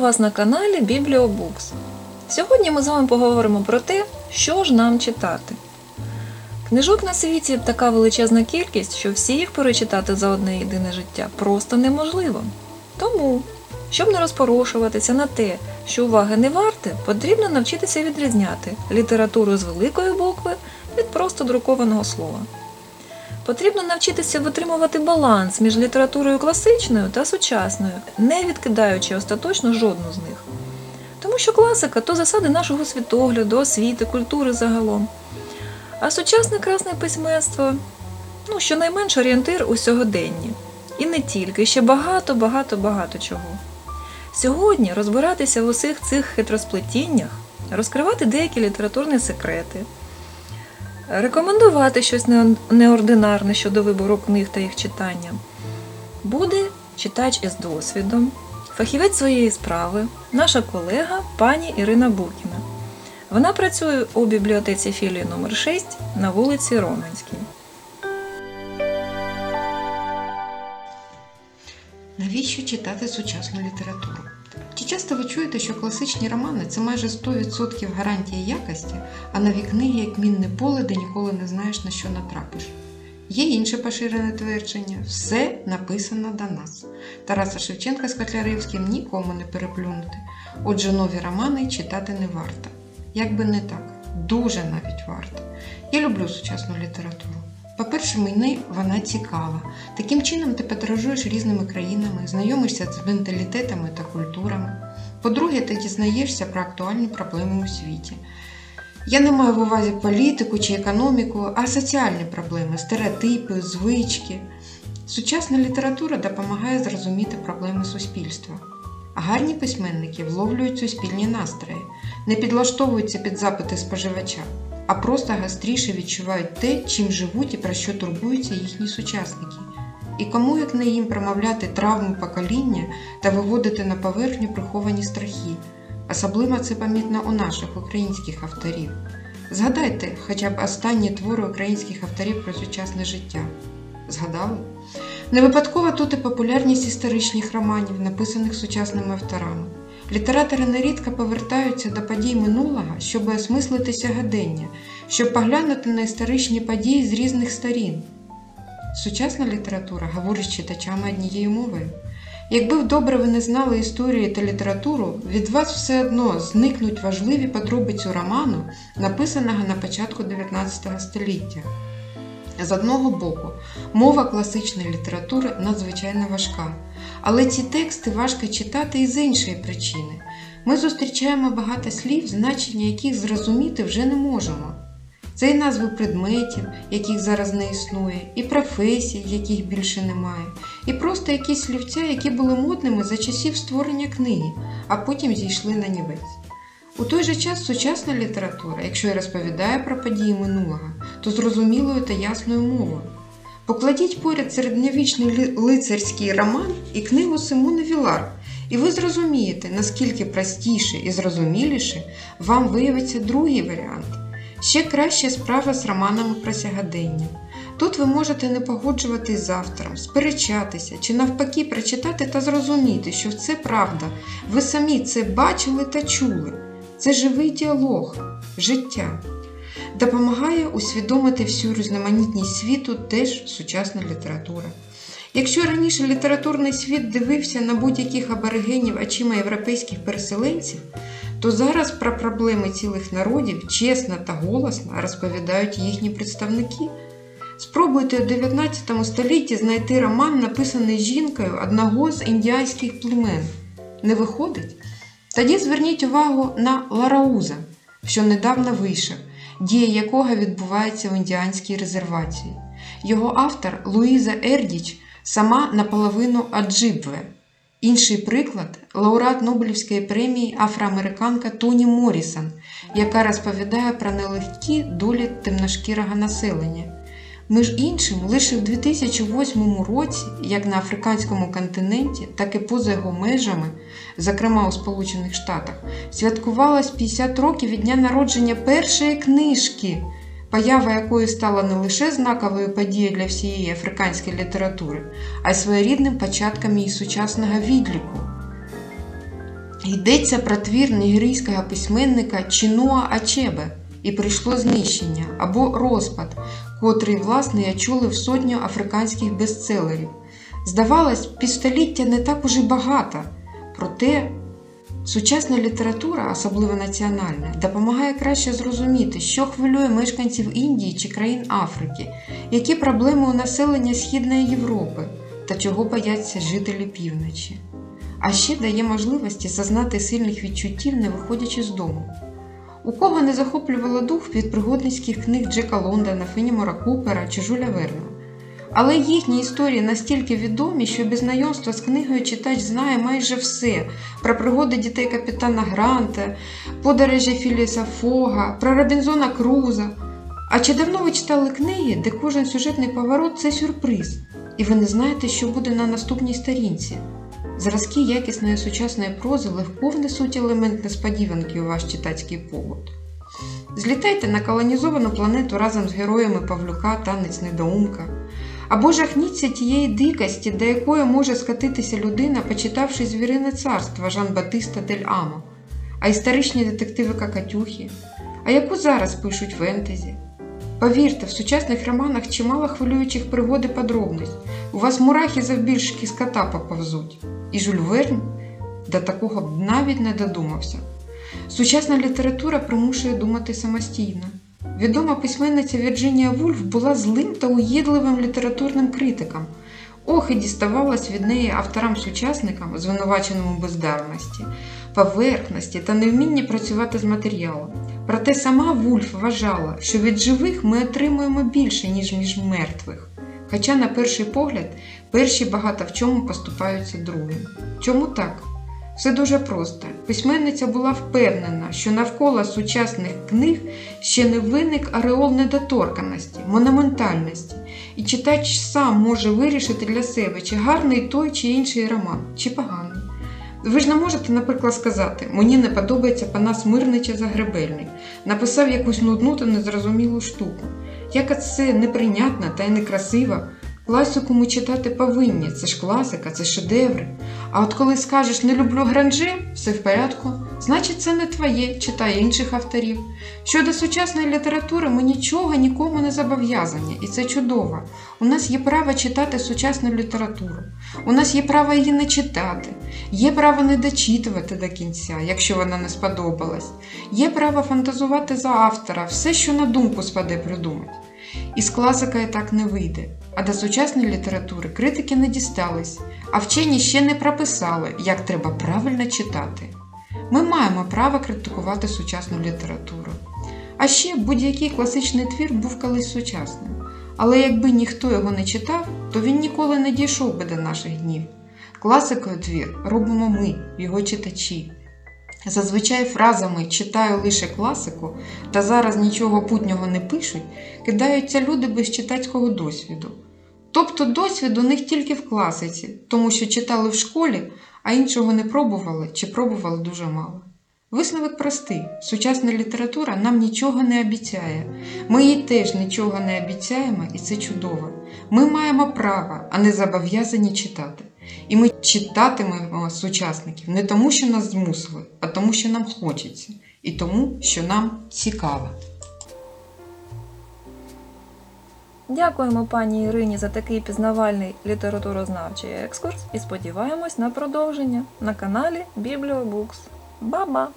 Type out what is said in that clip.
Вас на каналі Бібліобукс. Сьогодні ми з вами поговоримо про те, що ж нам читати. Книжок на світі така величезна кількість, що всі їх перечитати за одне єдине життя просто неможливо. Тому, щоб не розпорошуватися на те, що уваги не варте, потрібно навчитися відрізняти літературу з великої букви від просто друкованого слова. Потрібно навчитися витримувати баланс між літературою класичною та сучасною, не відкидаючи остаточно жодну з них. Тому що класика то засади нашого світогляду, освіти, культури загалом. А сучасне красне письменство ну, щонайменш орієнтир у сьогоденні. І не тільки, ще багато, багато, багато чого. Сьогодні розбиратися в усіх цих хитросплетіннях, розкривати деякі літературні секрети, рекомендувати щось неординарне щодо вибору книг та їх читання. Буде читач із досвідом, фахівець своєї справи, наша колега пані Ірина Букіна. Вона працює у бібліотеці філії номер 6 на вулиці Романській. Навіщо читати сучасну літературу? Часто ви чуєте, що класичні романи це майже 100% гарантія якості, а нові книги як мінне поле, де ніколи не знаєш на що натрапиш? Є інше поширене твердження все написано до нас. Тараса Шевченка з Котляревським нікому не переплюнути. Отже, нові романи читати не варто. Як би не так, дуже навіть варто. Я люблю сучасну літературу. По-перше, мені вона цікава. Таким чином ти подорожуєш різними країнами, знайомишся з менталітетами та культурами. По-друге, ти дізнаєшся про актуальні проблеми у світі. Я не маю в увазі політику чи економіку, а соціальні проблеми, стереотипи, звички. Сучасна література допомагає зрозуміти проблеми суспільства. Гарні письменники вловлюють суспільні настрої, не підлаштовуються під запити споживача, а просто гастріше відчувають те, чим живуть і про що турбуються їхні сучасники. І кому як не їм промовляти травми покоління та виводити на поверхню приховані страхи. Особливо це помітно у наших українських авторів. Згадайте хоча б останні твори українських авторів про сучасне життя. Згадали? Не випадково тут і популярність історичних романів, написаних сучасними авторами. Літератори нерідко повертаються до подій минулого, щоб осмислити сьогодення, щоб поглянути на історичні події з різних сторін. Сучасна література говорить з читачами однією мовою. Якби добре ви не знали історію та літературу, від вас все одно зникнуть важливі подробиці роману, написаного на початку 19 століття. З одного боку, мова класичної літератури надзвичайно важка, але ці тексти важко читати і з іншої причини. Ми зустрічаємо багато слів, значення яких зрозуміти вже не можемо. Це і назви предметів, яких зараз не існує, і професій, яких більше немає, і просто якісь слівця, які були модними за часів створення книги, а потім зійшли на нівець. У той же час сучасна література, якщо й розповідає про події минулого, то зрозумілою та ясною мовою. Покладіть поряд середньовічний лицарський роман і книгу Симони Вілар, і ви зрозумієте, наскільки простіше і зрозуміліше вам виявиться другий варіант. Ще краща справа з романами про сягодення. Тут ви можете не погоджуватись з автором, сперечатися чи навпаки прочитати та зрозуміти, що це правда. Ви самі це бачили та чули. Це живий діалог, життя. Допомагає усвідомити всю різноманітність світу теж сучасна література. Якщо раніше літературний світ дивився на будь-яких аборигенів очима європейських переселенців, то зараз про проблеми цілих народів чесно та голосно розповідають їхні представники. Спробуйте у 19 столітті знайти роман, написаний жінкою одного з індіанських племен. Не виходить? Тоді зверніть увагу на Ларауза, що недавно вийшов, дія якого відбувається в індіанській резервації. Його автор Луїза Ердіч сама наполовину Аджибве. Інший приклад лауреат Нобелівської премії афроамериканка Тоні Морісон, яка розповідає про нелегкі долі темношкірого населення. Між іншим, лише в 2008 році, як на африканському континенті, так і поза його межами, зокрема у Сполучених Штатах, святкувалось 50 років від дня народження першої книжки, поява якої стала не лише знаковою подією для всієї африканської літератури, а й своєрідним початком її сучасного відліку. Йдеться про твір нігерійського письменника Чінуа Ачебе і прийшло знищення або розпад, котрий, власне, я чули в сотню африканських бестселерів. Здавалось, півстоліття не так уже багато, проте сучасна література, особливо національна, допомагає краще зрозуміти, що хвилює мешканців Індії чи країн Африки, які проблеми у населення Східної Європи та чого бояться жителі півночі. А ще дає можливості зазнати сильних відчуттів, не виходячи з дому. У кого не захоплювало дух від пригодницьких книг Джека Лондона, Фенімора Купера чи Жуля Верна. Але їхні історії настільки відомі, що без знайомства з книгою читач знає майже все про пригоди дітей капітана Гранта, подорожі Філіса Фога, про Робінзона Круза. А чи давно ви читали книги, де кожен сюжетний поворот це сюрприз, і ви не знаєте, що буде на наступній сторінці? Зразки якісної сучасної прози легко внесуть елемент несподіванки у ваш читацький побут. Злітайте на колонізовану планету разом з героями Павлюка, танець недоумка. Або жахніться тієї дикості, до якої може скатитися людина, почитавши звірине царство Жан Батиста Дель Амо, а історичні детективи Какатюхи, а яку зараз пишуть фентезі. Повірте, в сучасних романах чимало хвилюючих пригод і подробниць. У вас мурахи завбільшки з кота поповзуть. І Жюль Верн до такого б навіть не додумався. Сучасна література примушує думати самостійно. Відома письменниця Вірджинія Вульф була злим та уїдливим літературним критиком. Ох, і діставалась від неї авторам-сучасникам, звинуваченим у бездарності, поверхності та невмінні працювати з матеріалом. Проте сама Вульф вважала, що від живих ми отримуємо більше, ніж між мертвих. Хоча, на перший погляд, перші багато в чому поступаються другим. Чому так? Все дуже просто. Письменниця була впевнена, що навколо сучасних книг ще не виник ареол недоторканості, монументальності, і читач сам може вирішити для себе, чи гарний той чи інший роман, чи поганий. Ви ж не можете, наприклад, сказати, мені не подобається Панас Мирний чи Загребельний, написав якусь нудну та незрозумілу штуку. Яка це неприйнятна та й некрасива. Класику ми читати повинні, це ж класика, це шедеври. А от коли скажеш не люблю гранже, все в порядку, значить це не твоє, читай інших авторів. Щодо сучасної літератури, ми нічого нікому не зобов'язані, і це чудово. У нас є право читати сучасну літературу. У нас є право її не читати, є право не дочитувати до кінця, якщо вона не сподобалась. Є право фантазувати за автора, все, що на думку спаде придумать. І з класикою так не вийде. А до сучасної літератури критики не дістались, а вчені ще не прописали, як треба правильно читати. Ми маємо право критикувати сучасну літературу. А ще будь-який класичний твір був колись сучасним. Але якби ніхто його не читав, то він ніколи не дійшов би до наших днів. Класикою твір робимо ми, його читачі. Зазвичай фразами читаю лише класику та зараз нічого путнього не пишуть, кидаються люди без читацького досвіду. Тобто досвід у них тільки в класиці, тому що читали в школі, а іншого не пробували чи пробували дуже мало. Висновок простий: сучасна література нам нічого не обіцяє. Ми їй теж нічого не обіцяємо, і це чудово. Ми маємо право, а не зобов'язані читати. І ми читатимемо сучасників не тому, що нас змусили, а тому, що нам хочеться, і тому, що нам цікаво. Дякуємо пані Ірині за такий пізнавальний літературознавчий екскурс і сподіваємось на продовження на каналі Бібліобукс. Ба-ба!